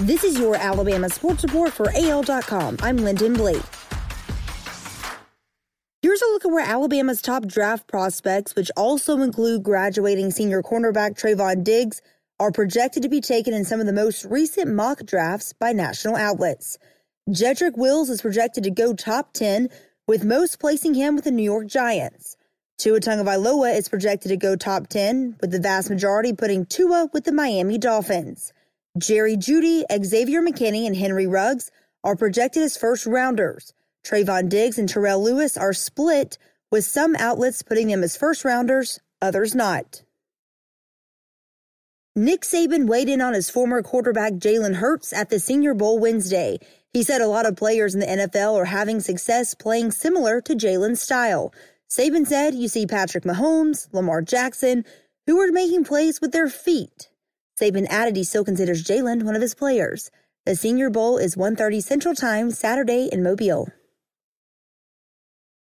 This is your Alabama Sports Report for AL.com. I'm Lyndon Blake. Here's a look at where Alabama's top draft prospects, which also include graduating senior cornerback Trevon Diggs, are projected to be taken in some of the most recent mock drafts by national outlets. Jedrick Wills is projected to go top 10, with most placing him with the New York Giants. Tua Tagovailoa is projected to go top 10, with the vast majority putting Tua with the Miami Dolphins. Jerry Jeudy, Xavier McKinney, and Henry Ruggs are projected as first rounders. Trevon Diggs and Terrell Lewis are split, with some outlets putting them as first rounders, others not. Nick Saban weighed in on his former quarterback Jalen Hurts at the Senior Bowl Wednesday. He said a lot of players in the NFL are having success playing similar to Jalen's style. Saban said you see Patrick Mahomes, Lamar Jackson, who are making plays with their feet. Saban added he still considers Jalen one of his players. The Senior Bowl is 1.30 Central Time Saturday in Mobile.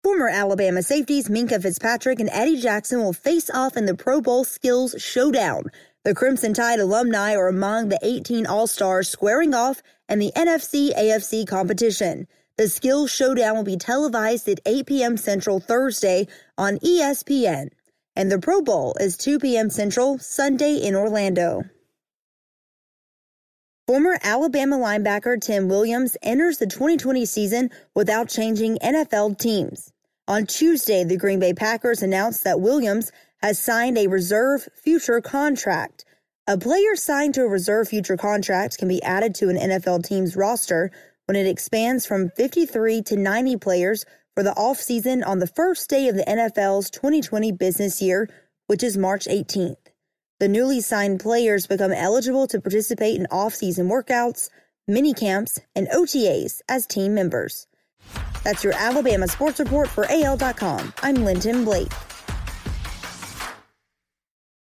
Former Alabama safeties Minkah Fitzpatrick and Eddie Jackson will face off in the Pro Bowl Skills Showdown. The Crimson Tide alumni are among the 18 All-Stars squaring off in the NFC AFC competition. The Skills Showdown will be televised at 8 p.m. Central Thursday on ESPN, and the Pro Bowl is 2 p.m. Central Sunday in Orlando. Former Alabama linebacker Tim Williams enters the 2020 season without changing NFL teams. On Tuesday, the Green Bay Packers announced that Williams has signed a reserve future contract. A player signed to a reserve future contract can be added to an NFL team's roster when it expands from 53 to 90 players for the offseason on the first day of the NFL's 2020 business year, which is March 18th. The newly signed players become eligible to participate in offseason workouts, mini camps, and OTAs as team members. That's your Alabama Sports Report for AL.com. I'm Linton Blake.